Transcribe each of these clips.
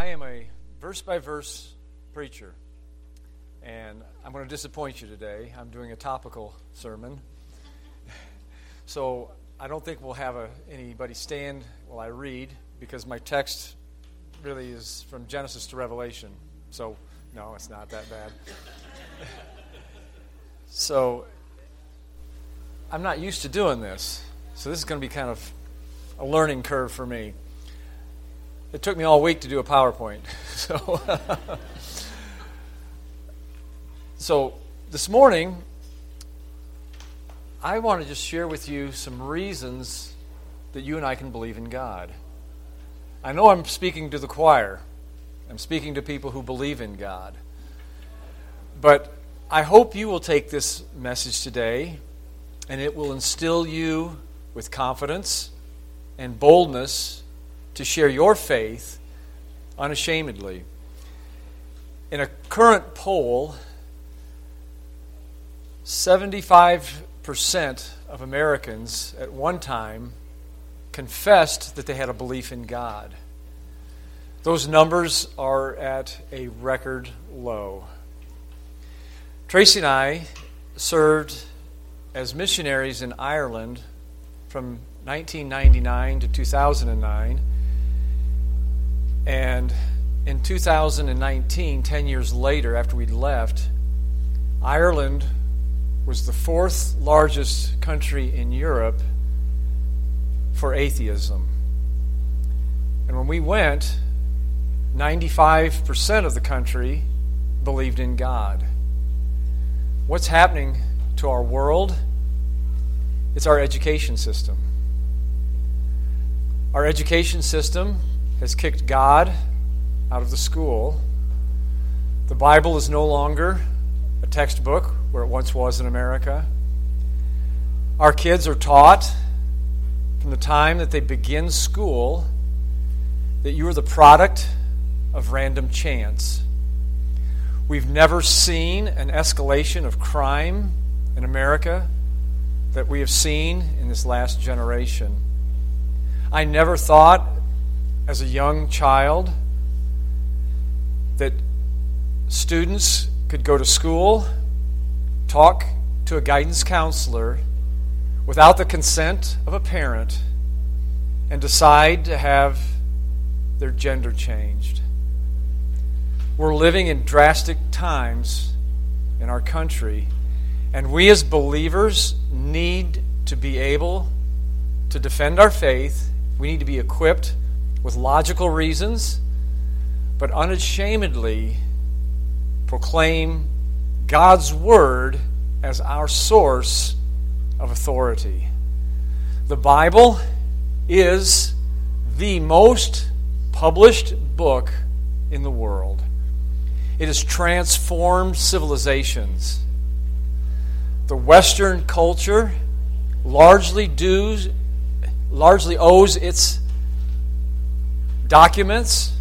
I am a verse by verse preacher, and I'm going to disappoint you today. I'm doing a topical sermon. So I don't think we'll have a, anybody stand while I read because my text really is from Genesis to Revelation. So, no, it's not that bad. so, I'm not used to doing this. So, this is going to be kind of a learning curve for me. It took me all week to do a PowerPoint. So, so this morning, I want to just share with you some reasons that you and I can believe in God. I know I'm speaking to the choir, I'm speaking to people who believe in God. But I hope you will take this message today and it will instill you with confidence and boldness to share your faith unashamedly. In a current poll, 75% of Americans at one time confessed that they had a belief in God. Those numbers are at a record low. Tracy and I served as missionaries in Ireland from 1999 to 2009. And in 2019, 10 years later, after we'd left, Ireland was the fourth largest country in Europe for atheism. And when we went, 95% of the country believed in God. What's happening to our world? It's our education system. Our education system has kicked God out of the school. The Bible is no longer a textbook where it once was in America. Our kids are taught from the time that they begin school that you are the product of random chance. We've never seen an escalation of crime in America that we have seen in this last generation. I never thought as a young child that students could go to school, talk to a guidance counselor without the consent of a parent, and decide to have their gender changed. We're living in drastic times in our country, and we as believers need to be able to defend our faith. We need to be equipped with logical reasons, but unashamedly proclaim God's Word as our source of authority. The Bible is the most published book in the world. It has transformed civilizations. The Western culture largely dues, largely owes its documents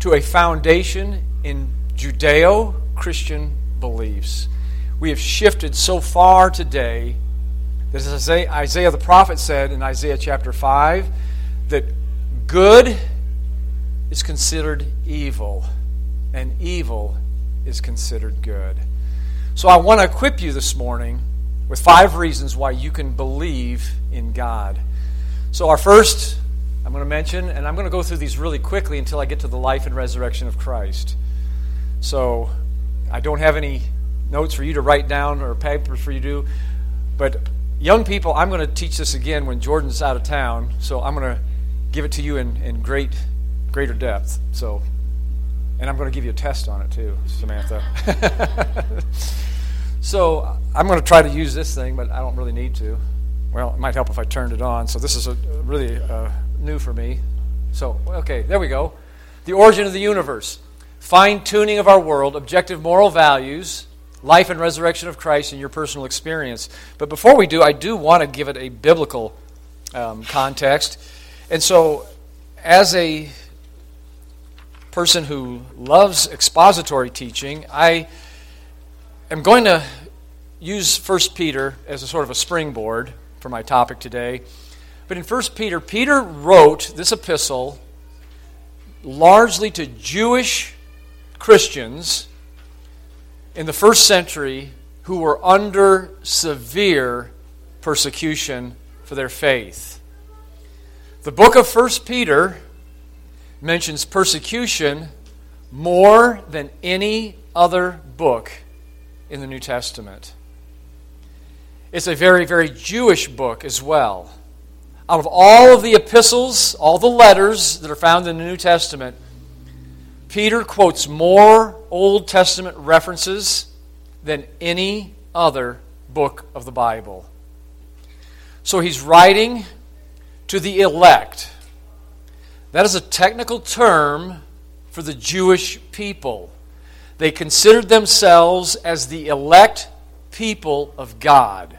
to a foundation in Judeo Christian beliefs. We have shifted so far today that as Isaiah, Isaiah the prophet said in Isaiah chapter 5 that good is considered evil and evil is considered good. So I want to equip you this morning with five reasons why you can believe in God. So, our first, I'm going to mention, and I'm going to go through these really quickly until I get to the life and resurrection of Christ. So, I don't have any notes for you to write down or papers for you to do, but young people, I'm going to teach this again when Jordan's out of town, so I'm going to give it to you in, in great, greater depth. So, and I'm going to give you a test on it too, Samantha. so I'm going to try to use this thing, but I don't really need to. Well, it might help if I turned it on. So this is a, really uh, new for me. So, okay, there we go. The origin of the universe, fine tuning of our world, objective moral values, life and resurrection of Christ, and your personal experience. But before we do, I do want to give it a biblical um, context. And so, as a person who loves expository teaching, I am going to use 1 Peter as a sort of a springboard for my topic today. But in 1 Peter, Peter wrote this epistle largely to Jewish Christians in the first century who were under severe persecution for their faith. The book of 1 Peter mentions persecution more than any other book in the New Testament. It's a very, very Jewish book as well. Out of all of the epistles, all the letters that are found in the New Testament, Peter quotes more Old Testament references than any other book of the Bible. So he's writing to the elect. That is a technical term for the Jewish people. They considered themselves as the elect people of God.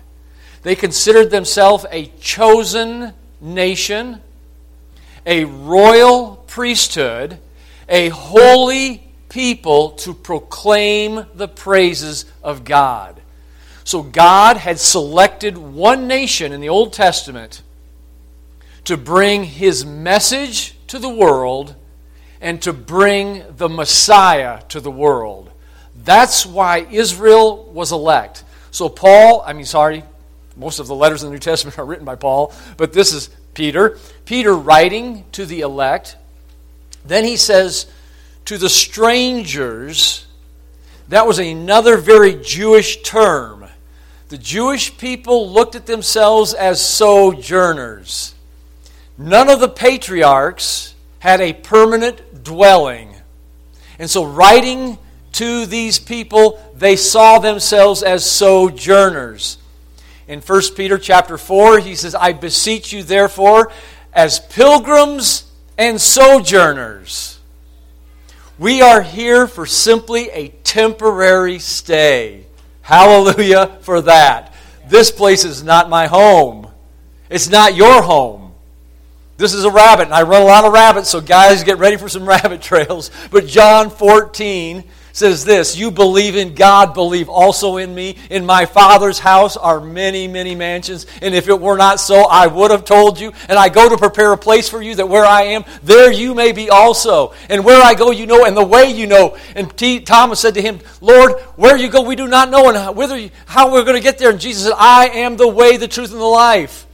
They considered themselves a chosen nation, a royal priesthood, a holy people to proclaim the praises of God. So God had selected one nation in the Old Testament to bring his message to the world and to bring the Messiah to the world. That's why Israel was elect. So, Paul, I mean, sorry, most of the letters in the New Testament are written by Paul, but this is Peter. Peter writing to the elect. Then he says, to the strangers, that was another very Jewish term. The Jewish people looked at themselves as sojourners. None of the patriarchs had a permanent dwelling. And so, writing to these people, they saw themselves as sojourners. In 1 Peter chapter 4, he says, I beseech you, therefore, as pilgrims and sojourners we are here for simply a temporary stay. Hallelujah for that. This place is not my home. It's not your home. This is a rabbit, and I run a lot of rabbits, so guys, get ready for some rabbit trails. But John 14 says this You believe in God, believe also in me. In my Father's house are many, many mansions. And if it were not so, I would have told you. And I go to prepare a place for you that where I am, there you may be also. And where I go, you know, and the way you know. And T- Thomas said to him, Lord, where you go, we do not know, and whither you, how we're going to get there. And Jesus said, I am the way, the truth, and the life.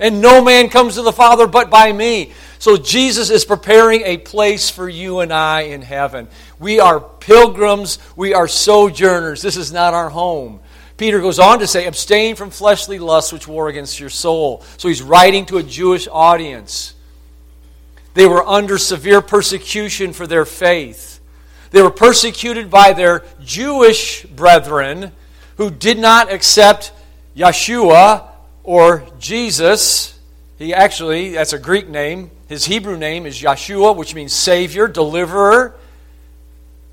And no man comes to the Father but by me. So Jesus is preparing a place for you and I in heaven. We are pilgrims, we are sojourners. This is not our home. Peter goes on to say, abstain from fleshly lusts which war against your soul. So he's writing to a Jewish audience. They were under severe persecution for their faith. They were persecuted by their Jewish brethren who did not accept Yeshua or Jesus. He actually, that's a Greek name. His Hebrew name is Yeshua, which means Savior, Deliverer.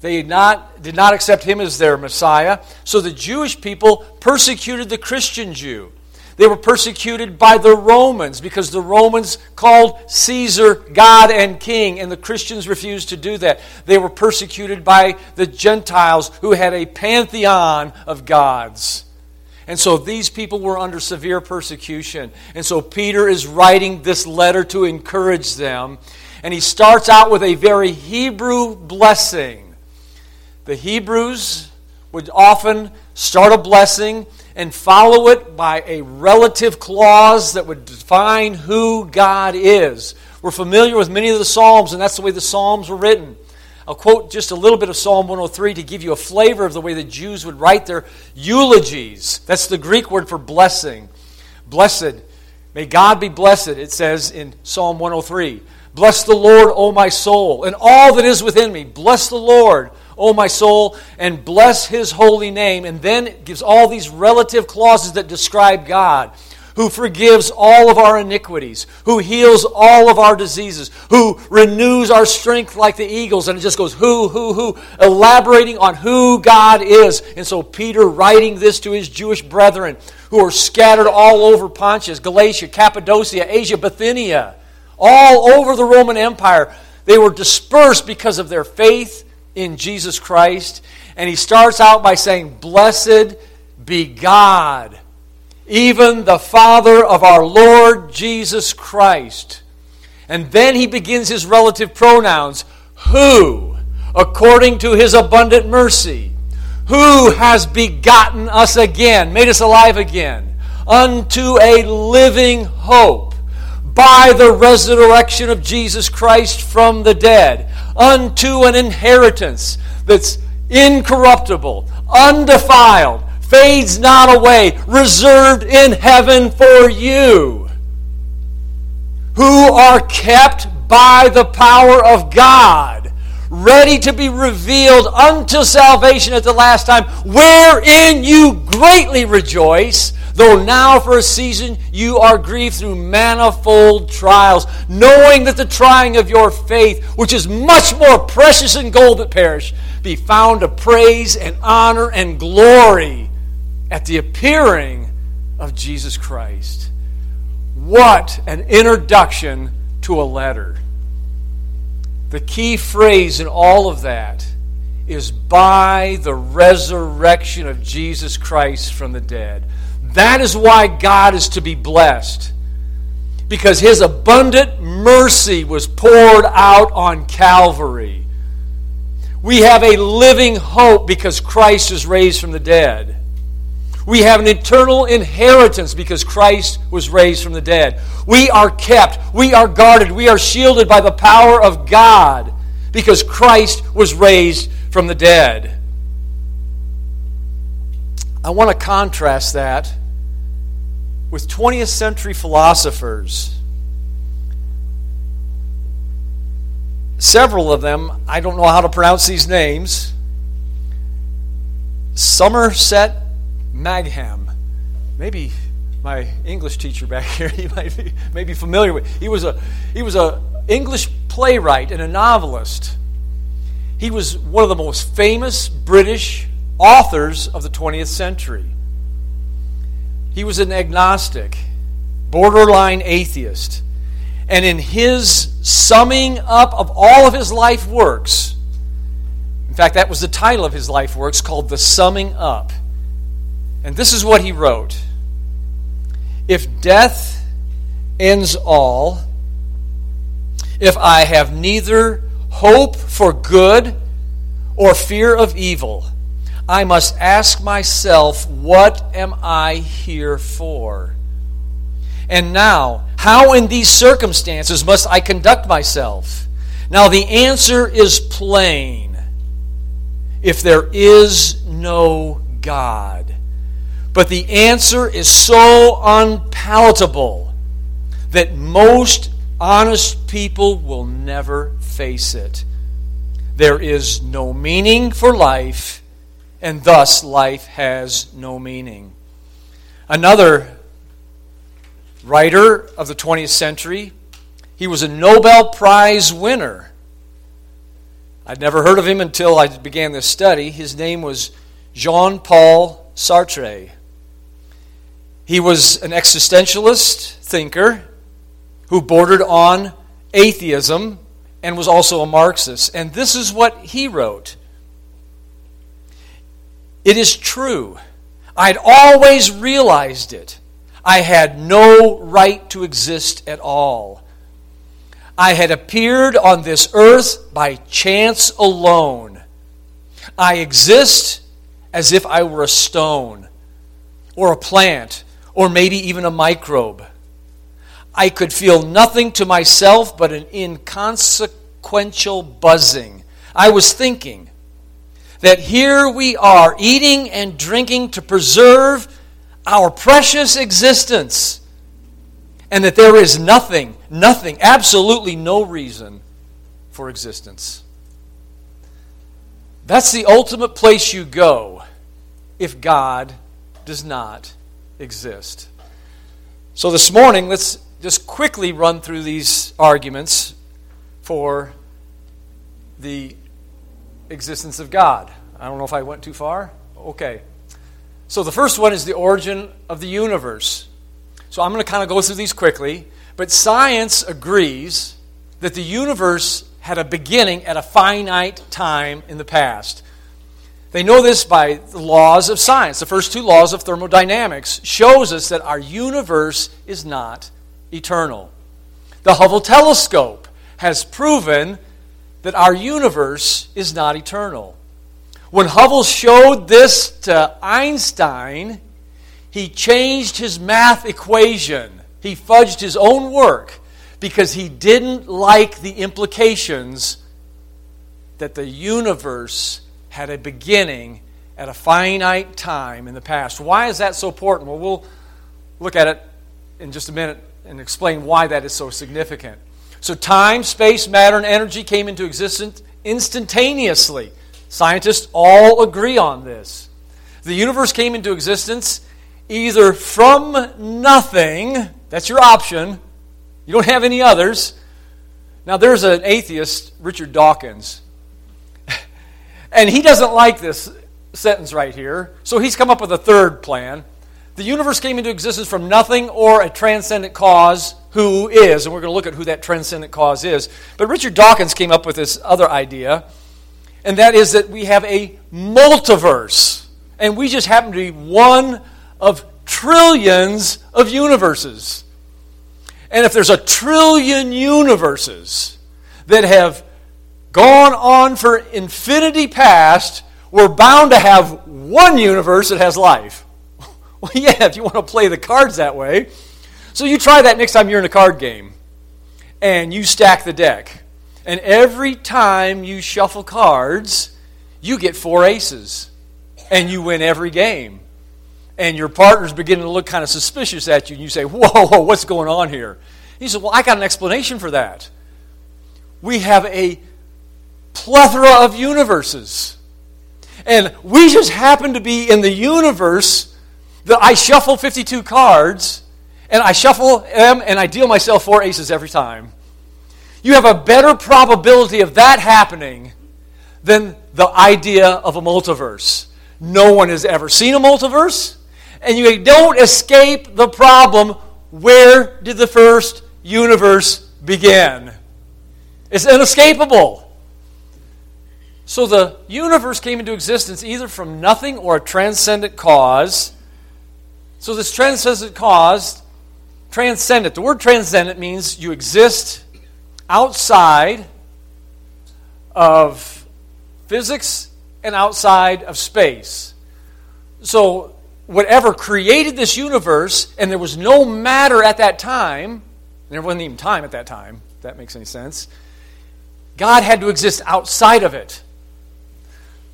They did not, did not accept him as their Messiah. So the Jewish people persecuted the Christian Jew. They were persecuted by the Romans because the Romans called Caesar God and King, and the Christians refused to do that. They were persecuted by the Gentiles who had a pantheon of gods. And so these people were under severe persecution. And so Peter is writing this letter to encourage them. And he starts out with a very Hebrew blessing. The Hebrews would often start a blessing and follow it by a relative clause that would define who God is. We're familiar with many of the Psalms, and that's the way the Psalms were written. I'll quote just a little bit of Psalm 103 to give you a flavor of the way the Jews would write their eulogies. That's the Greek word for blessing. Blessed. May God be blessed, it says in Psalm 103. Bless the Lord, O my soul, and all that is within me. Bless the Lord, O my soul, and bless his holy name. And then it gives all these relative clauses that describe God who forgives all of our iniquities, who heals all of our diseases, who renews our strength like the eagles. And it just goes who, who, who, elaborating on who God is. And so Peter writing this to his Jewish brethren who are scattered all over Pontus, Galatia, Cappadocia, Asia, Bithynia, all over the Roman Empire. They were dispersed because of their faith in Jesus Christ. And he starts out by saying, Blessed be God even the Father of our Lord Jesus Christ. And then he begins his relative pronouns Who, according to his abundant mercy, who has begotten us again, made us alive again, unto a living hope by the resurrection of Jesus Christ from the dead, unto an inheritance that's incorruptible, undefiled, fades not away, reserved in heaven for you, who are kept by the power of God, ready to be revealed unto salvation at the last time, wherein you greatly rejoice, though now for a season you are grieved through manifold trials, knowing that the trying of your faith, which is much more precious than gold that perish, be found to praise and honor and glory at the appearing of Jesus Christ. What an introduction to a letter. The key phrase in all of that is by the resurrection of Jesus Christ from the dead. That is why God is to be blessed. Because his abundant mercy was poured out on Calvary. We have a living hope because Christ is raised from the dead. We have an eternal inheritance because Christ was raised from the dead. We are kept, we are guarded, we are shielded by the power of God because Christ was raised from the dead. I want to contrast that with 20th century philosophers several of them, I don't know how to pronounce these names. Somerset Maugham. Maybe my English teacher back here, he might be, may be familiar with. He was a he was a English playwright and a novelist. He was one of the most famous British authors of the 20th century. He was an agnostic, borderline atheist. And in his summing up of all of his life works, in fact, that was the title of his life works called The Summing Up. And this is what he wrote If death ends all, if I have neither hope for good or fear of evil, I must ask myself, what am I here for? And now, how in these circumstances must I conduct myself? Now, the answer is plain if there is no God. But the answer is so unpalatable that most honest people will never face it. There is no meaning for life, and thus life has no meaning. Another writer of the 20th century. He was a Nobel Prize winner. I'd never heard of him until I began this study. His name was Jean Paul Sartre. He was an existentialist thinker who bordered on atheism and was also a Marxist. And this is what he wrote It is true. I'd always realized it I had no right to exist at all. I had appeared on this earth by chance alone. I exist as if I were a stone, or a plant, or maybe even a microbe. I could feel nothing to myself but an inconsequential buzzing. I was thinking that here we are eating and drinking to preserve our precious existence and that there is nothing, nothing, absolutely no reason for existence. That's the ultimate place you go if God does not exist. So this morning, let's just quickly run through these arguments for the existence of God. I don't know if I went too far. Okay. So the first one is the origin of the universe. So I'm going to kind of go through these quickly, but science agrees that the universe had a beginning at a finite time in the past. They know this by the laws of science. The first two laws of thermodynamics shows us that our universe is not eternal. The Hubble telescope has proven that our universe is not eternal. When Hubble showed this to Einstein, he changed his math equation. He fudged his own work because he didn't like the implications that the universe had a beginning at a finite time in the past. Why is that so important? Well, we'll look at it in just a minute and explain why that is so significant. So, time, space, matter, and energy came into existence instantaneously. Scientists all agree on this. The universe came into existence either from nothing, that's your option, you don't have any others. Now, there's an atheist, Richard Dawkins, and he doesn't like this sentence right here, so he's come up with a third plan. The universe came into existence from nothing or a transcendent cause who is, and we're going to look at who that transcendent cause is. But Richard Dawkins came up with this other idea, and that is that we have a multiverse, and we just happen to be one of trillions of universes. And if there's a trillion universes that have gone on for infinity past, we're bound to have one universe that has life. Well, yeah, if you want to play the cards that way. So you try that next time you're in a card game and you stack the deck. And every time you shuffle cards, you get four aces and you win every game. And your partner's beginning to look kind of suspicious at you, and you say, Whoa, whoa what's going on here? He said, Well, I got an explanation for that. We have a plethora of universes. And we just happen to be in the universe that I shuffle 52 cards, and I shuffle them, and I deal myself four aces every time. You have a better probability of that happening than the idea of a multiverse. No one has ever seen a multiverse, and you don't escape the problem where did the first universe begin? It's inescapable. So the universe came into existence either from nothing or a transcendent cause. So, this transcendent cause, transcendent, the word transcendent means you exist outside of physics and outside of space. So, whatever created this universe, and there was no matter at that time, there wasn't even time at that time, if that makes any sense, God had to exist outside of it.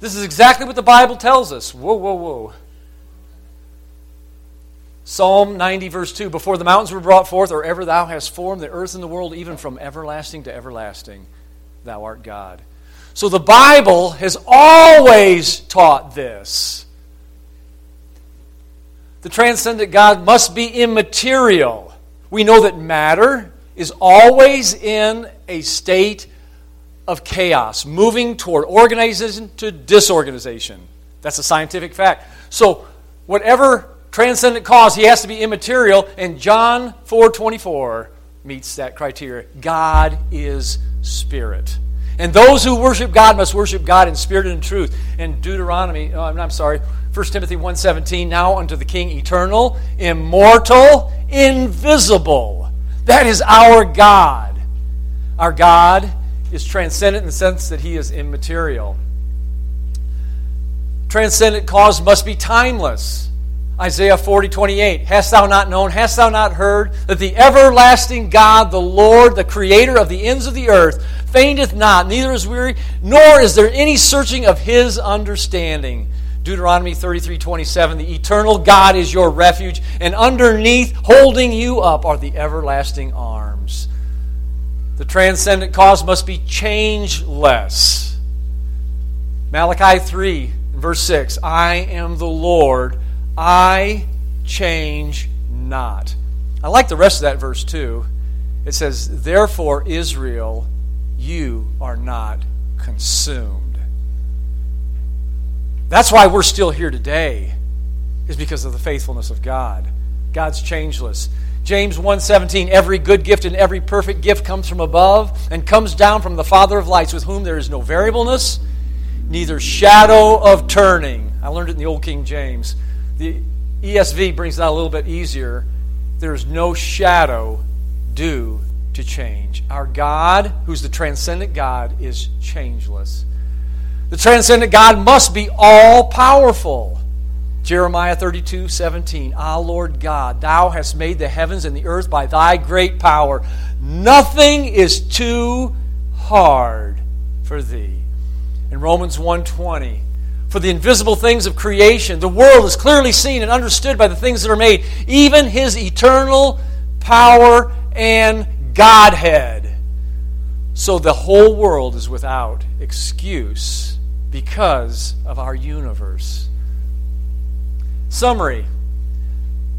This is exactly what the Bible tells us. Whoa, whoa, whoa. Psalm 90, verse 2 Before the mountains were brought forth, or ever thou hast formed the earth and the world, even from everlasting to everlasting, thou art God. So the Bible has always taught this. The transcendent God must be immaterial. We know that matter is always in a state of chaos, moving toward organization to disorganization. That's a scientific fact. So, whatever transcendent cause, he has to be immaterial, and John 4:24 meets that criteria. God is spirit. And those who worship God must worship God in spirit and in truth. In Deuteronomy, oh, I'm sorry, 1 Timothy 1:17, now unto the King eternal, immortal, invisible. That is our God. Our God is transcendent in the sense that he is immaterial. Transcendent cause must be timeless. Isaiah 40, 28. Hast thou not known, hast thou not heard, that the everlasting God, the Lord, the creator of the ends of the earth, fainteth not, neither is weary, nor is there any searching of his understanding. Deuteronomy 33, 27. The eternal God is your refuge, and underneath, holding you up, are the everlasting arms. The transcendent cause must be changeless. Malachi 3, verse 6. I am the Lord I change not. I like the rest of that verse too. It says, Therefore, Israel, you are not consumed. That's why we're still here today, is because of the faithfulness of God. God's changeless. James 1:17 Every good gift and every perfect gift comes from above and comes down from the Father of lights with whom there is no variableness neither shadow of turning. I learned it in the old King James. The ESV brings that a little bit easier. There's no shadow due to change. Our God, who's the transcendent God, is changeless. The transcendent God must be all powerful. Jeremiah 32 17. Ah, Lord God, thou hast made the heavens and the earth by thy great power. Nothing is too hard for thee. In Romans 1:20, for the invisible things of creation, the world is clearly seen and understood by the things that are made, even his eternal power and Godhead. So the whole world is without excuse because of our universe. Summary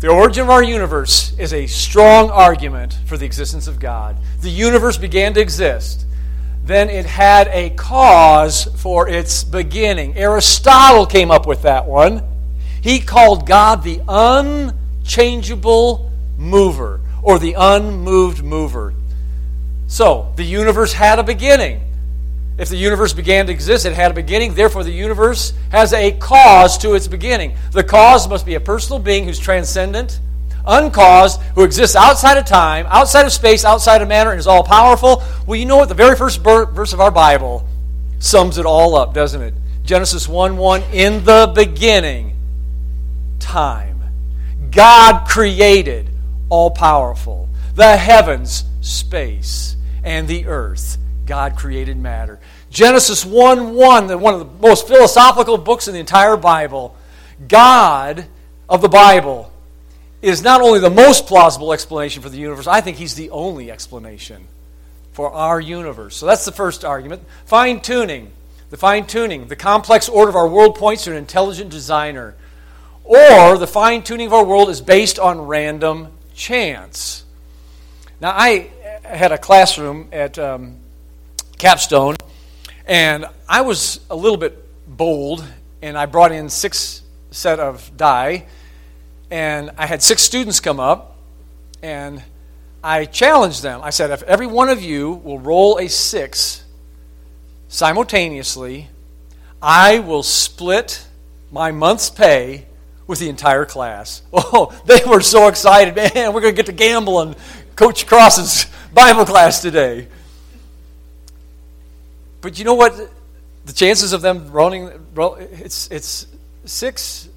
The origin of our universe is a strong argument for the existence of God. The universe began to exist. Then it had a cause for its beginning. Aristotle came up with that one. He called God the unchangeable mover or the unmoved mover. So, the universe had a beginning. If the universe began to exist, it had a beginning. Therefore, the universe has a cause to its beginning. The cause must be a personal being who's transcendent, uncaused, who exists outside of time, outside of space, outside of matter, and is all powerful. Well, you know what? The very first verse of our Bible sums it all up, doesn't it? Genesis 1 1 In the beginning, time. God created, all powerful, the heavens, space, and the earth God created matter. Genesis 1 1, one of the most philosophical books in the entire Bible. God of the Bible is not only the most plausible explanation for the universe, I think he's the only explanation for our universe. So that's the first argument. Fine tuning. The fine tuning, the complex order of our world points to an intelligent designer. Or the fine tuning of our world is based on random chance. Now, I had a classroom at um, capstone. And I was a little bit bold, and I brought in six set of die, and I had six students come up, and I challenged them. I said, if every one of you will roll a six simultaneously, I will split my month's pay with the entire class. Oh, they were so excited. Man, we're going to get to gamble in Coach Cross's Bible class today. But you know what? The chances of them running, it's, it's six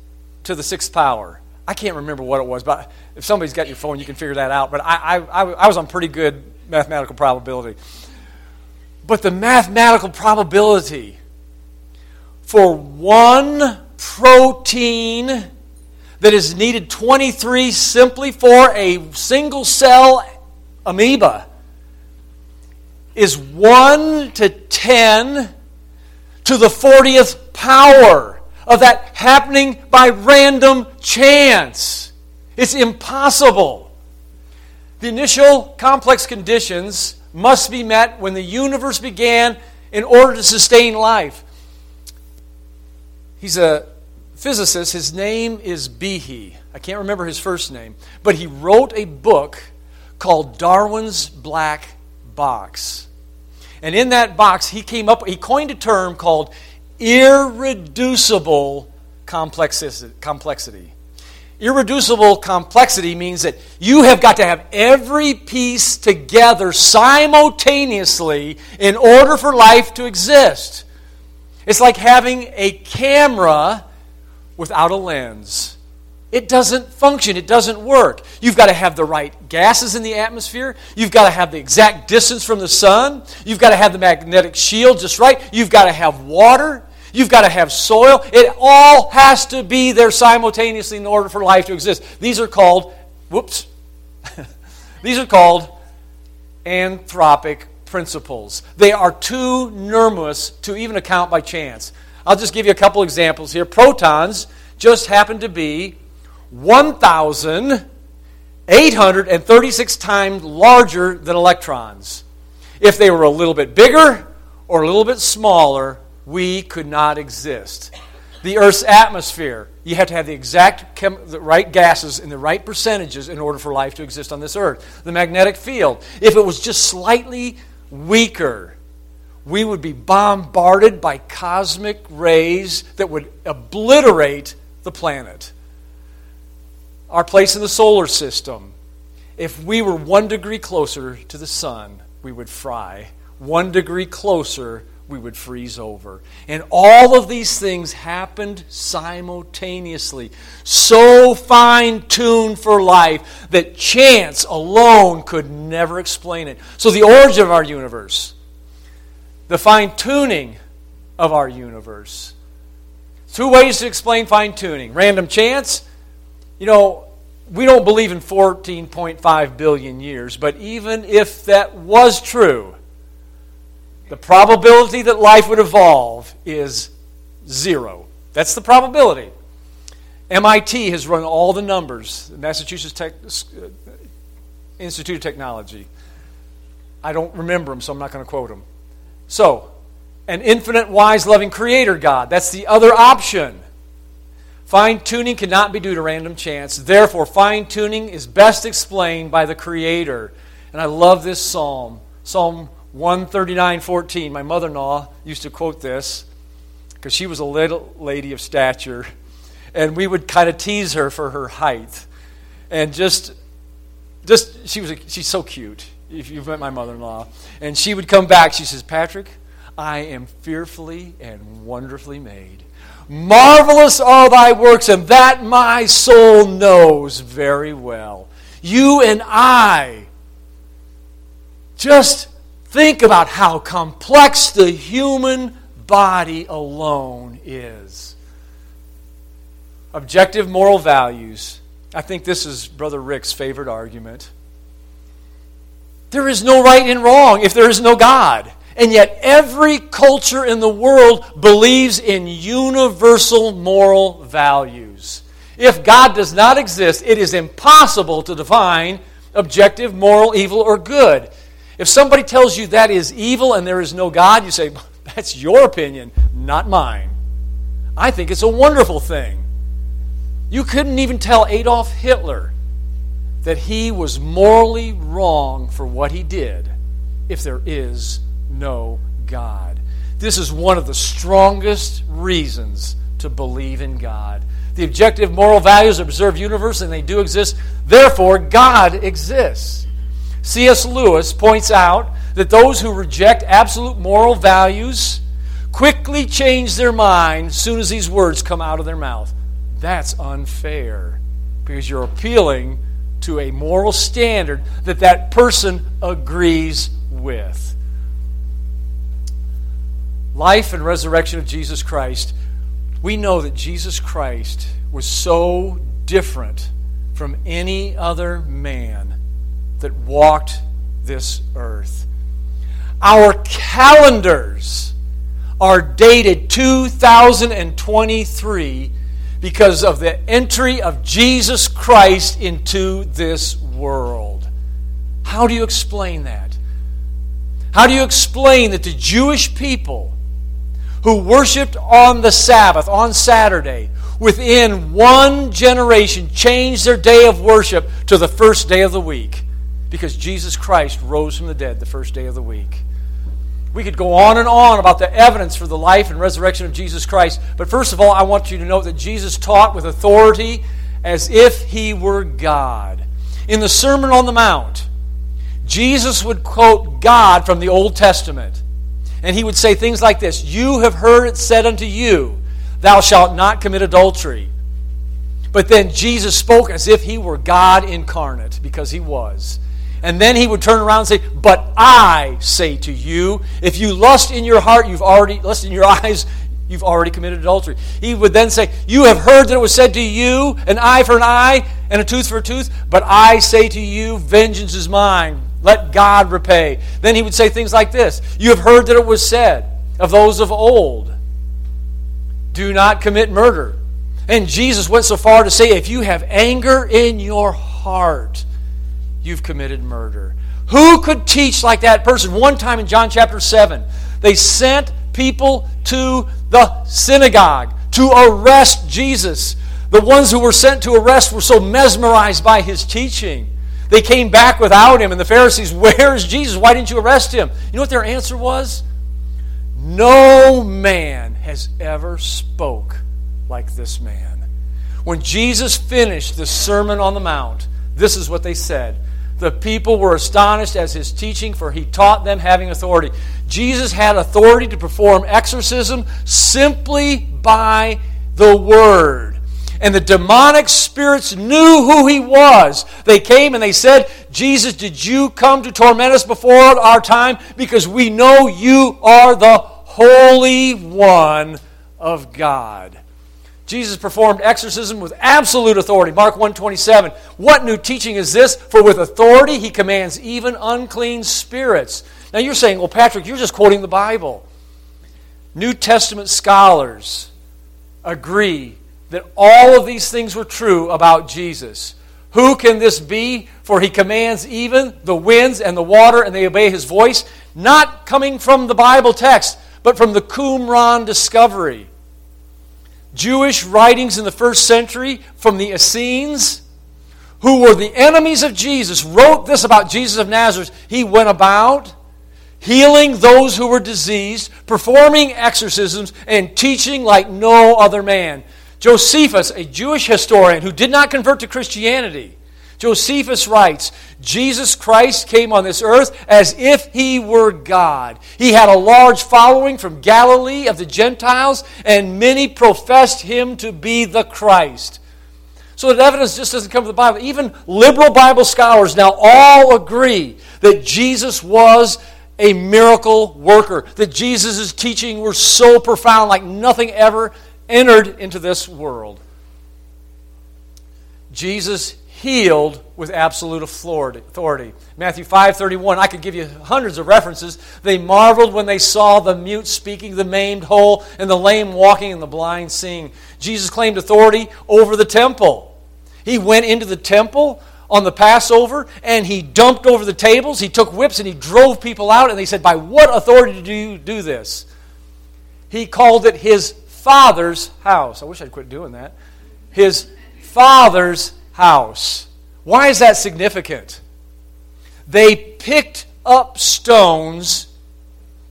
to the sixth power. I can't remember what it was, but if somebody's got your phone, you can figure that out. But I, I, I was on pretty good mathematical probability. But the mathematical probability for one protein that is needed 23 simply for a single cell amoeba is 1 to 10 to the 40th power of that happening by random chance. It's impossible. The initial complex conditions must be met when the universe began in order to sustain life. He's a physicist. His name is Behe. I can't remember his first name, but he wrote a book called Darwin's Black Box. And in that box, he came up, he coined a term called irreducible complexity. Irreducible complexity means that you have got to have every piece together simultaneously in order for life to exist. It's like having a camera without a lens. It doesn't function. It doesn't work. You've got to have the right gases in the atmosphere. You've got to have the exact distance from the sun. You've got to have the magnetic shield just right. You've got to have water. You've got to have soil. It all has to be there simultaneously in order for life to exist. These are called, whoops, these are called anthropic principles. They are too numerous to even account by chance. I'll just give you a couple examples here. Protons just happen to be 1,836 times larger than electrons. If they were a little bit bigger or a little bit smaller, we could not exist. The Earth's atmosphere, you have to have the exact chem- the right gases in the right percentages in order for life to exist on this Earth. The magnetic field, if it was just slightly weaker, we would be bombarded by cosmic rays that would obliterate the planet our place in the solar system. if we were one degree closer to the sun, we would fry. One degree closer, we would freeze over. And all of these things happened simultaneously, so fine tuned for life that chance alone could never explain it. So, the origin of our universe, the fine tuning of our universe. Two ways to explain fine tuning random chance. You know, we don't believe in 14.5 billion years, but even if that was true, the probability that life would evolve is zero. That's the probability. MIT has run all the numbers, the Massachusetts Tech, uh, Institute of Technology. I don't remember them, so I'm not going to quote them. So, an infinite, wise, loving creator God. That's the other option. Fine tuning cannot be due to random chance. Therefore, fine tuning is best explained by the Creator. And I love this psalm. Psalm 139:14. My mother-in-law used to quote this because she was a little lady of stature, and we would kind of tease her for her height, and just, just she was a, she's so cute. If you've met my mother-in-law, and she would come back, she says, "Patrick, I am fearfully and wonderfully made." Marvelous are thy works, and that my soul knows very well. You and I just Think about how complex the human body alone is. Objective moral values. I think this is Brother Rick's favorite argument. There is no right and wrong if there is no God. And yet, every culture in the world believes in universal moral values. If God does not exist, it is impossible to define objective moral evil or good. If somebody tells you that is evil and there is no God, you say, that's your opinion, not mine. I think it's a wonderful thing. You couldn't even tell Adolf Hitler that he was morally wrong for what he did if there is no God. This is one of the strongest reasons to believe in God. The objective moral values observe universe and they do exist. Therefore, God exists. C.S. Lewis points out that those who reject absolute moral values quickly change their mind as soon as these words come out of their mouth. That's unfair because you're appealing to a moral standard that that person agrees with. Life and resurrection of Jesus Christ, we know that Jesus Christ was so different from any other man that walked this earth. Our calendars are dated 2023 because of the entry of Jesus Christ into this world. How do you explain that? How do you explain that the Jewish people who worshiped on the Sabbath, on Saturday, within one generation changed their day of worship to the first day of the week? because Jesus Christ rose from the dead the first day of the week. We could go on and on about the evidence for the life and resurrection of Jesus Christ, but first of all, I want you to know that Jesus taught with authority as if he were God. In the Sermon on the Mount, Jesus would quote God from the Old Testament. And he would say things like this You have heard it said unto you, Thou shalt not commit adultery. But then Jesus spoke as if he were God incarnate, because he was. And then he would turn around and say, But I say to you, if you lust in your heart, you've already, lust in your eyes, you've already committed adultery. He would then say, You have heard that it was said to you, an eye for an eye and a tooth for a tooth, but I say to you, vengeance is mine. Let God repay. Then he would say things like this You have heard that it was said of those of old, Do not commit murder. And Jesus went so far to say, If you have anger in your heart, you've committed murder. Who could teach like that person? One time in John chapter 7, they sent people to the synagogue to arrest Jesus. The ones who were sent to arrest were so mesmerized by his teaching. They came back without him, and the Pharisees, Where is Jesus? Why didn't you arrest him? You know what their answer was? No man has ever spoke like this man. When Jesus finished the Sermon on the Mount, this is what they said The people were astonished as his teaching, for he taught them having authority. Jesus had authority to perform exorcism simply by the word. And the demonic spirits knew who he was. They came and they said, Jesus, did you come to torment us before our time? Because we know you are the Holy One of God. Jesus performed exorcism with absolute authority. Mark 127. What new teaching is this? For with authority he commands even unclean spirits. Now you're saying, well, Patrick, you're just quoting the Bible. New Testament scholars agree that all of these things were true about Jesus. Who can this be? For he commands even the winds and the water, and they obey his voice. Not coming from the Bible text, but from the Qumran discovery. Jewish writings in the first century from the Essenes, who were the enemies of Jesus, wrote this about Jesus of Nazareth. He went about healing those who were diseased, performing exorcisms, and teaching like no other man. Josephus, a Jewish historian who did not convert to Christianity, Josephus writes Jesus Christ came on this earth as if he were God. He had a large following from Galilee of the Gentiles, and many professed him to be the Christ. So that evidence just doesn't come from the Bible. Even liberal Bible scholars now all agree that Jesus was a miracle worker, that Jesus' teaching were so profound, like nothing ever entered into this world. Jesus healed with absolute authority. Matthew 5:31, I could give you hundreds of references. They marveled when they saw the mute speaking, the maimed whole, and the lame walking, and the blind seeing. Jesus claimed authority over the temple. He went into the temple on the Passover and he dumped over the tables. He took whips and he drove people out, and they said, By what authority do you do this? He called it his father's house. I wish I'd quit doing that. His father's house. Why is that significant? They picked up stones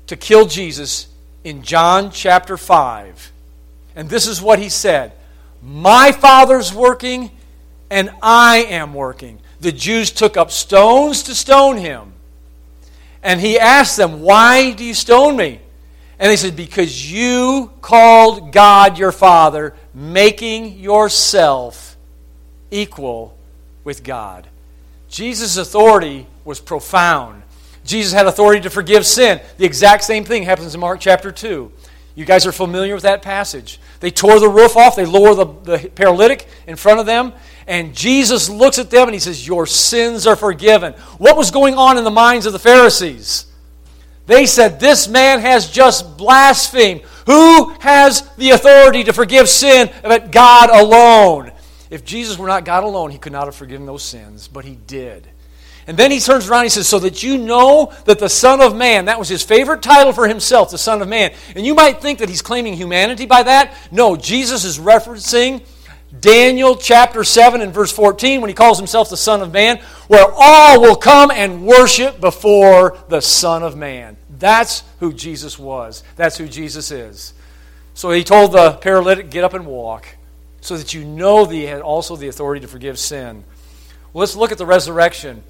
to kill Jesus in John chapter 5. And this is what he said My Father's working, and I am working. The Jews took up stones to stone him. And he asked them, Why do you stone me? And they said, Because you called God your Father, making yourself equal with God. Jesus' authority was profound. Jesus had authority to forgive sin. The exact same thing happens in Mark chapter 2. You guys are familiar with that passage. They tore the roof off, they lower the, the paralytic in front of them, and Jesus looks at them and he says, Your sins are forgiven. What was going on in the minds of the Pharisees? They said, This man has just blasphemed. Who has the authority to forgive sin but God alone? If Jesus were not God alone, he could not have forgiven those sins, but he did. And then he turns around and he says, So that you know that the Son of Man, that was his favorite title for himself, the Son of Man. And you might think that he's claiming humanity by that. No, Jesus is referencing Daniel chapter 7 and verse 14 when he calls himself the Son of Man, where all will come and worship before the Son of Man. That's who Jesus was. That's who Jesus is. So he told the paralytic, Get up and walk so that you know that he had also the authority to forgive sin. Well, let's look at the resurrection.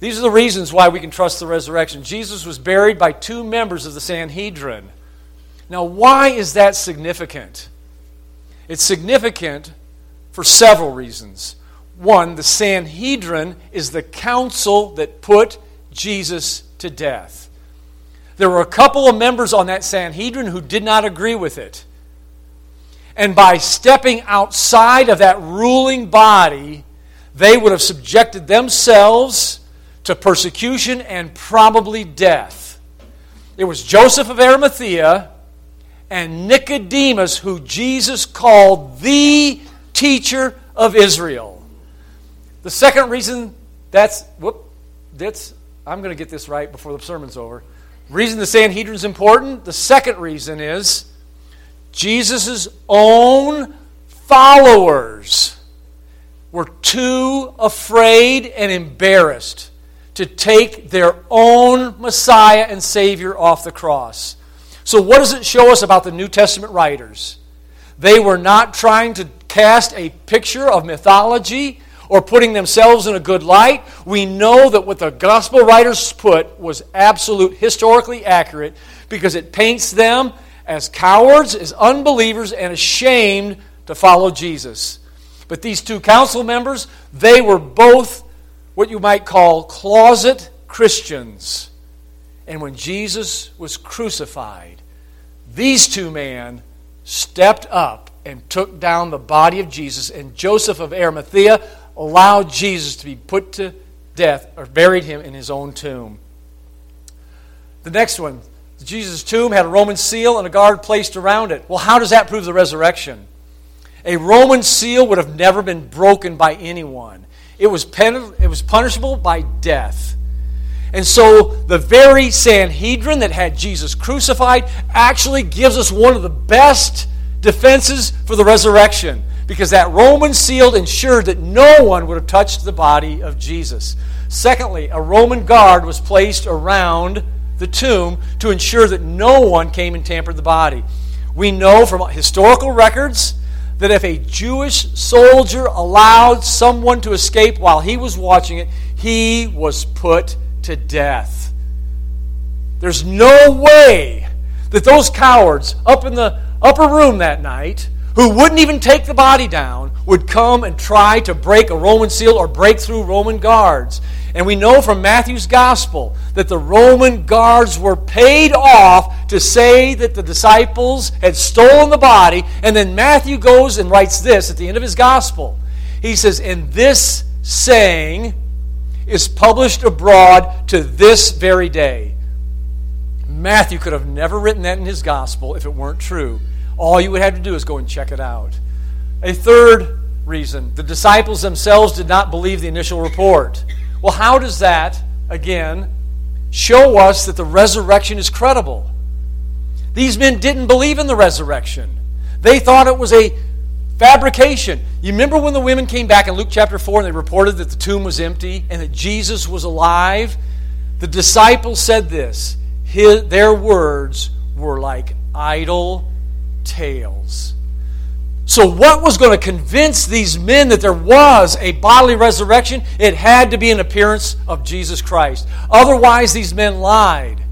These are the reasons why we can trust the resurrection. Jesus was buried by two members of the Sanhedrin. Now, why is that significant? It's significant for several reasons. One, the Sanhedrin is the council that put Jesus to death. There were a couple of members on that Sanhedrin who did not agree with it. And by stepping outside of that ruling body, they would have subjected themselves to persecution and probably death. It was Joseph of Arimathea and Nicodemus who Jesus called the teacher of Israel. The second reason that's whoop, that's I'm going to get this right before the sermon's over. Reason the Sanhedrin is important. The second reason is Jesus' own followers were too afraid and embarrassed to take their own Messiah and Savior off the cross. So, what does it show us about the New Testament writers? They were not trying to cast a picture of mythology or putting themselves in a good light. We know that what the gospel writers put was absolute, historically accurate, because it paints them as cowards, as unbelievers, and ashamed to follow Jesus. But these two council members, they were both what you might call closet Christians. And when Jesus was crucified, these two men stepped up and took down the body of Jesus, and Joseph of Arimathea allowed Jesus to be put to death or buried him in his own tomb. The next one, Jesus' tomb had a Roman seal and a guard placed around it. Well, how does that prove the resurrection? A Roman seal would have never been broken by anyone. It was, pen, it was punishable by death. And so the very Sanhedrin that had Jesus crucified actually gives us one of the best defenses for the resurrection because that Roman seal ensured that no one would have touched the body of Jesus. Secondly, a Roman guard was placed around the tomb to ensure that no one came and tampered the body. We know from historical records that if a Jewish soldier allowed someone to escape while he was watching it, he was put to death. There's no way that those cowards up in the upper room that night, who wouldn't even take the body down, would come and try to break a Roman seal or break through Roman guards. And we know from Matthew's gospel that the Roman guards were paid off to say that the disciples had stolen the body. And then Matthew goes and writes this at the end of his gospel. He says, And this saying is published abroad to this very day. Matthew could have never written that in his gospel if it weren't true. All you would have to do is go and check it out. A third reason the disciples themselves did not believe the initial report. Well, how does that, again, show us that the resurrection is credible? These men didn't believe in the resurrection, they thought it was a Fabrication. You remember when the women came back in Luke chapter 4 and they reported that the tomb was empty and that Jesus was alive? The disciples said this His, their words were like idle tales. So, what was going to convince these men that there was a bodily resurrection? It had to be an appearance of Jesus Christ. Otherwise, these men lied.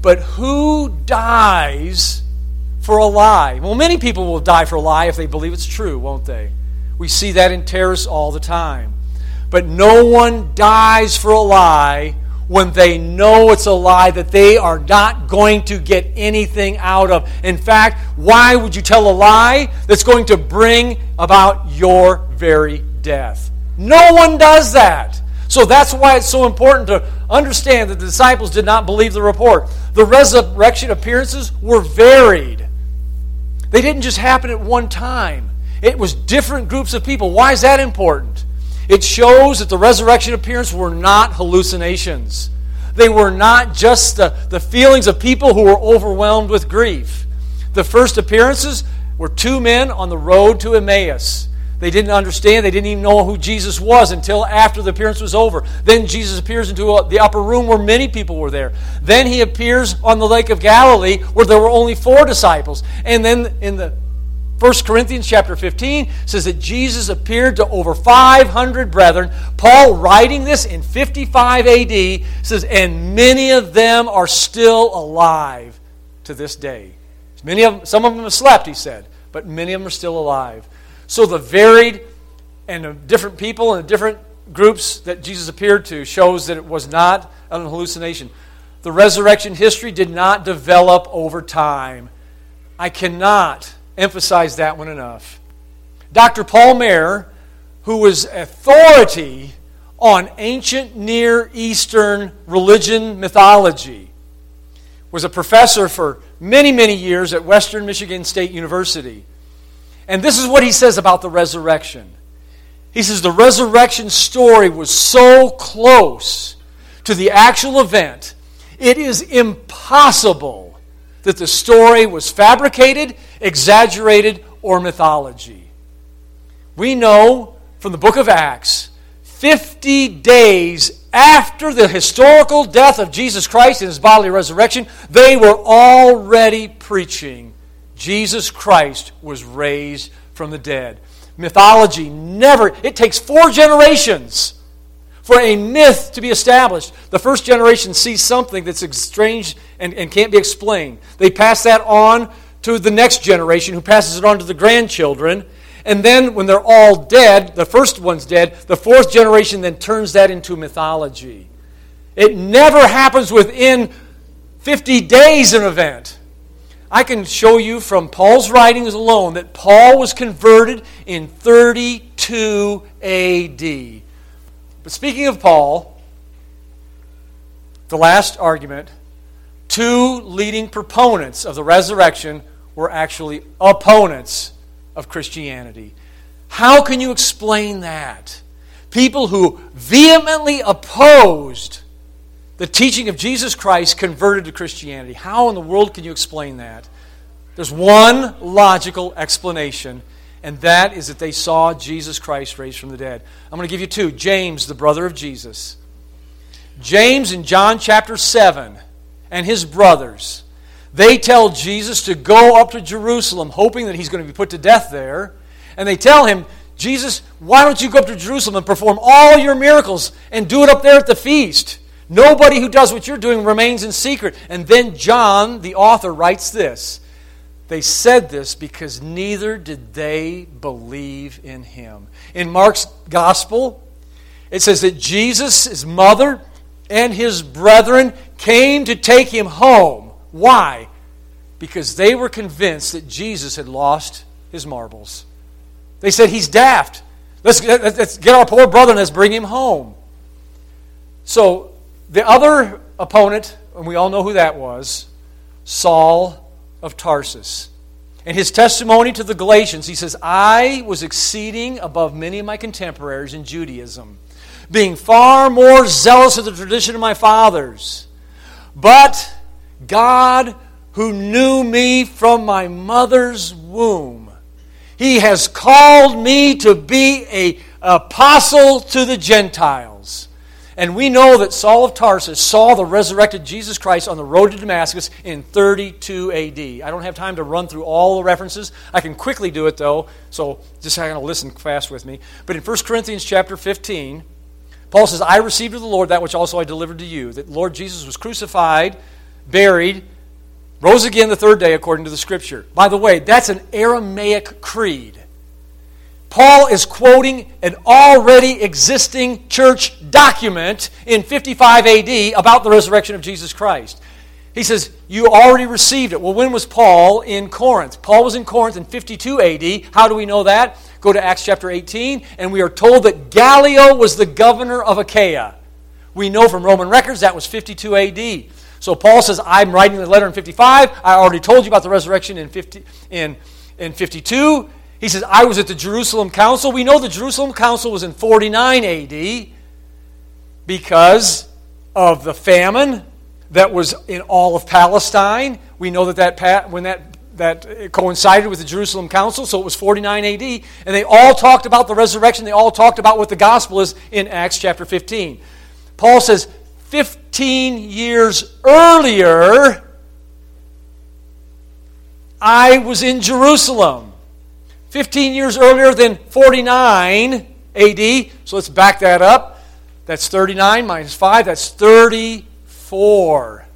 But who dies for a lie. Well, many people will die for a lie if they believe it's true, won't they? We see that in terrorists all the time. But no one dies for a lie when they know it's a lie that they are not going to get anything out of. In fact, why would you tell a lie that's going to bring about your very death? No one does that. So that's why it's so important to understand that the disciples did not believe the report. The resurrection appearances were varied. They didn't just happen at one time, it was different groups of people. Why is that important? It shows that the resurrection appearance were not hallucinations. They were not just the, the feelings of people who were overwhelmed with grief. The first appearances were two men on the road to Emmaus. They didn't understand. They didn't even know who Jesus was until after the appearance was over. Then Jesus appears into a, the upper room where many people were there. Then he appears on the Lake of Galilee where there were only four disciples. And then in the 1 Corinthians chapter 15 says that Jesus appeared to over 500 brethren. Paul, writing this in 55 AD, says, and many of them are still alive to this day. Many of them, some of them have slept, he said, but many of them are still alive. So the varied and different people and the different groups that Jesus appeared to shows that it was not an hallucination. The resurrection history did not develop over time. I cannot emphasize that one enough. Dr. Paul Maier, who was authority on ancient Near Eastern religion mythology, was a professor for many, many years at Western Michigan State University. And this is what he says about the resurrection. He says the resurrection story was so close to the actual event, it is impossible that the story was fabricated, exaggerated, or mythology. We know from the book of Acts, 50 days after the historical death of Jesus Christ and his bodily resurrection, they were already preaching Jesus Christ was raised from the dead. mythology never, it takes four generations for a myth to be established. The first generation sees something that's strange and, and can't be explained. They pass that on to the next generation, who passes it on to the grandchildren. And then, when they're all dead, the first one's dead, the fourth generation then turns that into mythology. It never happens within 50 days, an event. I can show you from Paul's writings alone that Paul was converted in 32 AD. But speaking of Paul, the last argument, two leading proponents of the resurrection were actually opponents of Christianity. How can you explain that? People who vehemently opposed the teaching of Jesus Christ converted to Christianity. How in the world can you explain that? There's one logical explanation, and that is that they saw Jesus Christ raised from the dead. I'm going to give you two. James, the brother of Jesus. James in John chapter 7 and his brothers, they tell Jesus to go up to Jerusalem, hoping that he's going to be put to death there. And they tell him, Jesus, why don't you go up to Jerusalem and perform all your miracles and do it up there at the feast? Nobody who does what you're doing remains in secret. And then John, the author, writes this they said this because neither did they believe in him. In Mark's gospel, it says that Jesus, his mother, and his brethren came to take him home. Why? Because they were convinced that Jesus had lost his marbles. They said, He's daft. Let's, let's get our poor brother and let's bring him home. So the other opponent, and we all know who that was, Saul of Tarsus. In his testimony to the Galatians, he says, I was exceeding above many of my contemporaries in Judaism, being far more zealous of the tradition of my fathers. But God, who knew me from my mother's womb, he has called me to be an apostle to the Gentiles. And we know that Saul of Tarsus saw the resurrected Jesus Christ on the road to Damascus in 32 AD. I don't have time to run through all the references. I can quickly do it though, so just kind of listen fast with me. But in 1 Corinthians chapter 15, Paul says, I received of the Lord that which also I delivered to you, that Lord Jesus was crucified, buried, rose again the third day according to the Scripture. By the way, that's an Aramaic creed. Paul is quoting an already existing church document in 55 AD about the resurrection of Jesus Christ. He says, You already received it. Well, when was Paul in Corinth? Paul was in Corinth in 52 AD. How do we know that? Go to Acts chapter 18, and we are told that Gallio was the governor of Achaia. We know from Roman records that was 52 AD. So Paul says, I'm writing the letter in 55. I already told you about the resurrection in, 50, in, in 52. He says, I was at the Jerusalem Council. We know the Jerusalem Council was in 49 AD because of the famine that was in all of Palestine. We know that, that when that, that coincided with the Jerusalem Council, so it was 49 AD. And they all talked about the resurrection. They all talked about what the gospel is in Acts chapter 15. Paul says, 15 years earlier, I was in Jerusalem. 15 years earlier than 49 AD. So let's back that up. That's 39 minus 5, that's 34.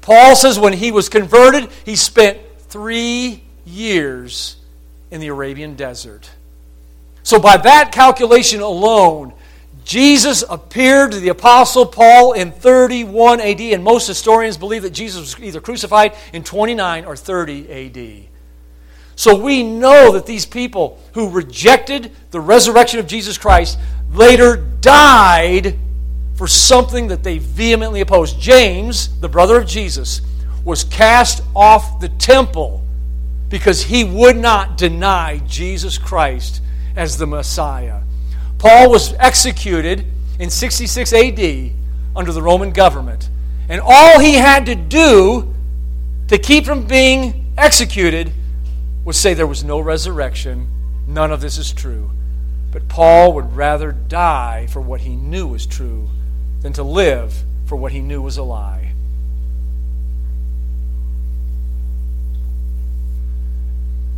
Paul says when he was converted, he spent three years in the Arabian desert. So, by that calculation alone, Jesus appeared to the Apostle Paul in 31 AD, and most historians believe that Jesus was either crucified in 29 or 30 AD. So we know that these people who rejected the resurrection of Jesus Christ later died for something that they vehemently opposed. James, the brother of Jesus, was cast off the temple because he would not deny Jesus Christ as the Messiah. Paul was executed in 66 AD under the Roman government. And all he had to do to keep from being executed would say there was no resurrection. None of this is true. But Paul would rather die for what he knew was true than to live for what he knew was a lie.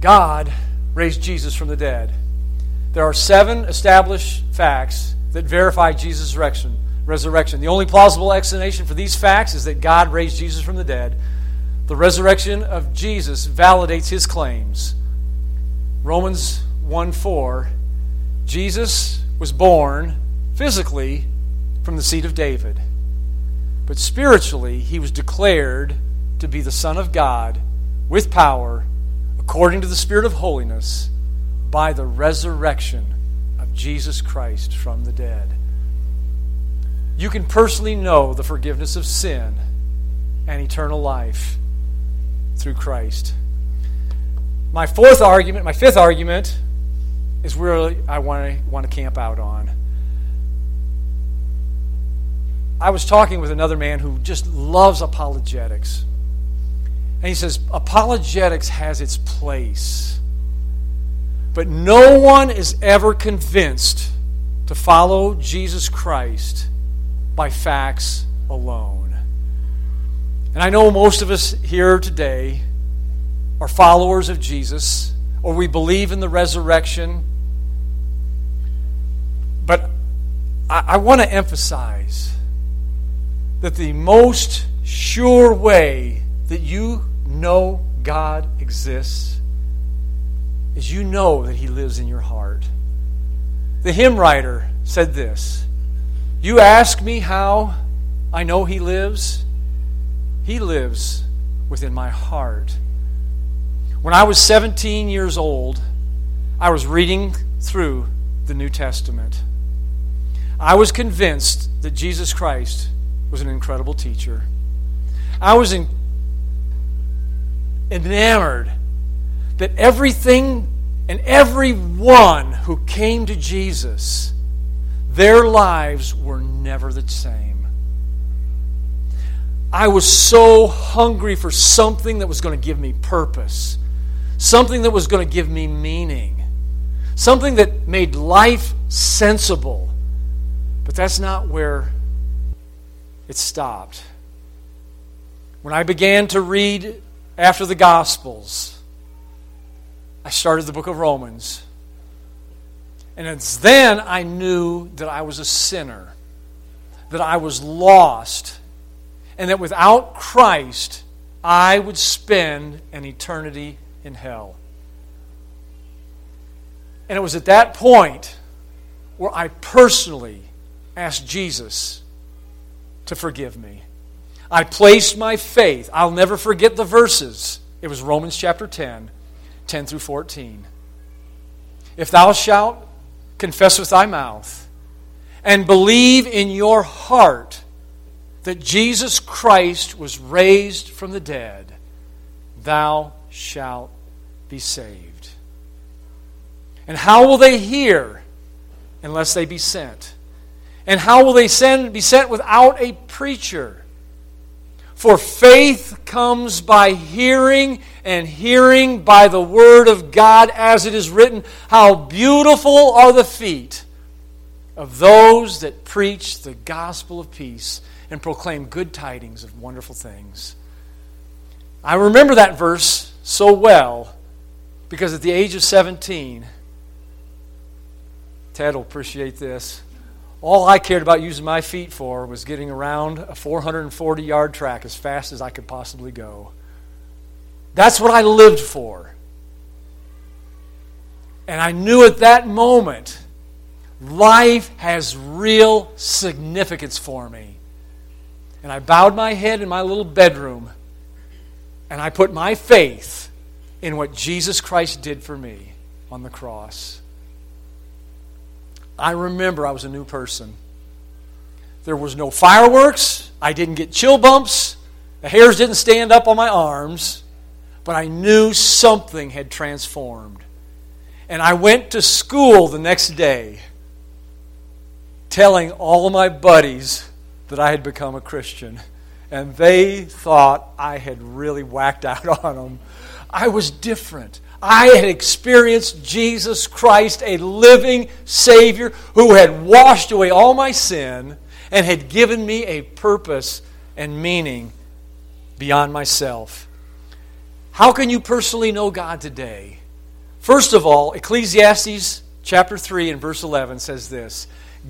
God raised Jesus from the dead. there are seven established facts that verify Jesus' resurrection. The only plausible explanation for these facts is that God raised Jesus from the dead. The resurrection of Jesus validates his claims. Romans 1 4, Jesus was born physically from the seed of David, but spiritually he was declared to be the Son of God with power, according to the Spirit of holiness, by the resurrection of Jesus Christ from the dead. You can personally know the forgiveness of sin and eternal life through Christ. My fourth argument, my fifth argument, is where I want to, want to camp out on. I was talking with another man who just loves apologetics. And he says, apologetics has its place. But no one is ever convinced to follow Jesus Christ by facts alone. And I know most of us here today are followers of Jesus, or we believe in the resurrection. But I, I want to emphasize that the most sure way that you know God exists is you know that He lives in your heart. The hymn writer said this You ask me how I know He lives? He lives within my heart. When I was 17 years old, I was reading through the New Testament. I was convinced that Jesus Christ was an incredible teacher. I was in, enamored that everything and everyone who came to Jesus, their lives were never the same. I was so hungry for something that was going to give me purpose, something that was going to give me meaning, something that made life sensible. But that's not where it stopped. When I began to read after the Gospels, I started the book of Romans. And it's then I knew that I was a sinner, that I was lost and that without Christ, I would spend an eternity in hell. And it was at that point where I personally asked Jesus to forgive me. I placed my faith. I'll never forget the verses. It was Romans chapter 10, 10 through 14. If thou shalt confess with thy mouth and believe in your heart that Jesus Christ was raised from the dead, thou shalt be saved. And how will they hear unless they be sent? And how will they send, be sent without a preacher? For faith comes by hearing, and hearing by the word of God, as it is written, How beautiful are the feet of those that preach the gospel of peace and proclaim good tidings of wonderful things. I remember that verse so well because at the age of 17, Ted will appreciate this. All I cared about using my feet for was getting around a 440 yard track as fast as I could possibly go. That's what I lived for. And I knew at that moment life has real significance for me. And I bowed my head in my little bedroom and I put my faith in what Jesus Christ did for me on the cross. I remember I was a new person. There was no fireworks. I didn't get chill bumps. The hairs didn't stand up on my arms. But I knew something had transformed. And I went to school the next day telling all of my buddies that I had become a Christian. And they thought I had really whacked out on them. I was different. I had experienced Jesus Christ, a living Savior who had washed away all my sin and had given me a purpose and meaning beyond myself. How can you personally know God today? First of all, Ecclesiastes chapter 3 and verse 11 says this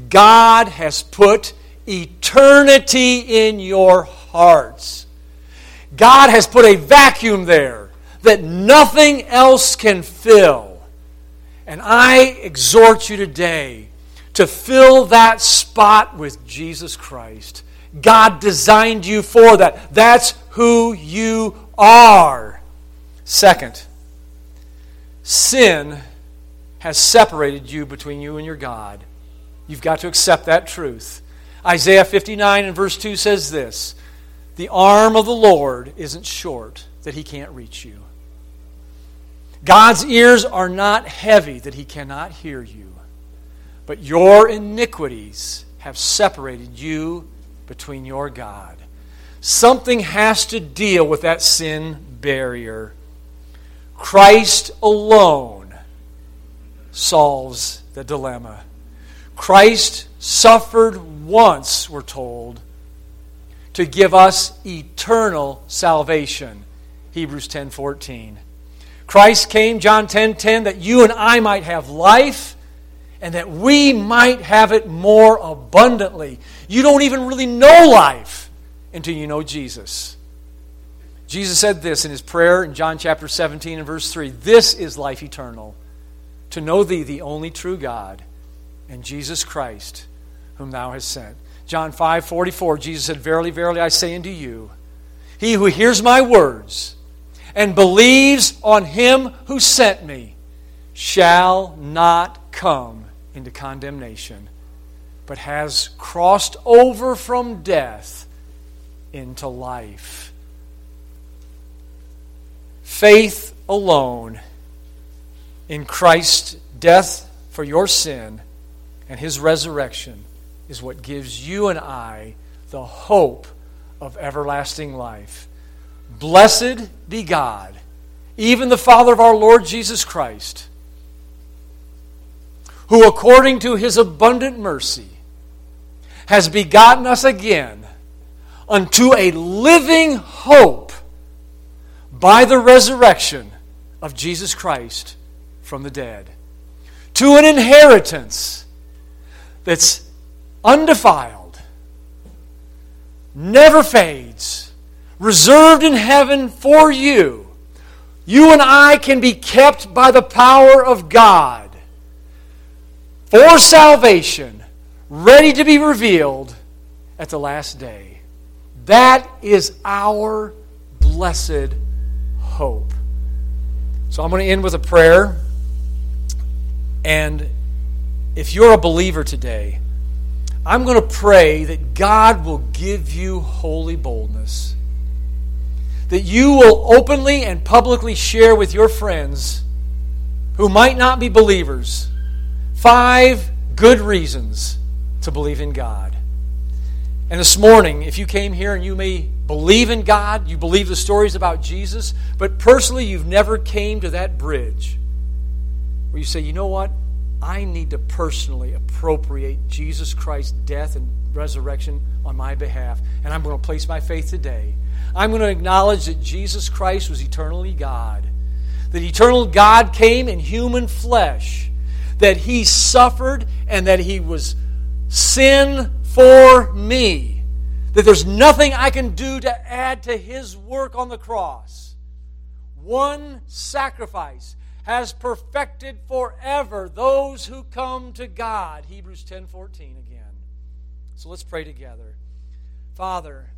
God has put eternity in your hearts. God has put a vacuum there that nothing else can fill. And I exhort you today to fill that spot with Jesus Christ. God designed you for that. That's who you are. Second, sin has separated you between you and your God. You've got to accept that truth. Isaiah 59 and verse 2 says this The arm of the Lord isn't short that he can't reach you. God's ears are not heavy that he cannot hear you. But your iniquities have separated you between your God. Something has to deal with that sin barrier. Christ alone solves the dilemma. Christ suffered once, we're told, to give us eternal salvation. Hebrews 10:14. Christ came, John 10:10, 10, 10, that you and I might have life and that we might have it more abundantly. You don't even really know life until you know Jesus. Jesus said this in his prayer in John chapter 17 and verse 3 This is life eternal, to know thee, the only true God, and Jesus Christ, whom thou hast sent. John 5 44, Jesus said, Verily, verily, I say unto you, he who hears my words and believes on him who sent me shall not come into condemnation, but has crossed over from death into life. Faith alone in Christ's death for your sin and his resurrection is what gives you and I the hope of everlasting life. Blessed be God, even the Father of our Lord Jesus Christ who according to his abundant mercy has begotten us again unto a living hope by the resurrection of Jesus Christ from the dead, to an inheritance that's undefiled, never fades, reserved in heaven for you. You and I can be kept by the power of God for salvation, ready to be revealed at the last day. That is our blessed hope. So I'm going to end with a prayer. And if you're a believer today, I'm going to pray that God will give you holy boldness. That you will openly and publicly share with your friends who might not be believers Five good reasons to believe in God. And this morning, if you came here and you may believe in God, you believe the stories about Jesus, but personally you've never came to that bridge where you say, you know what? I need to personally appropriate Jesus Christ's death and resurrection on my behalf, and I'm going to place my faith today. I'm going to acknowledge that Jesus Christ was eternally God, that eternal God came in human flesh that he suffered and that he was sin for me. That there's nothing I can do to add to his work on the cross. One sacrifice has perfected forever those who come to God. Hebrews 10:14 again. So let's pray together. Father,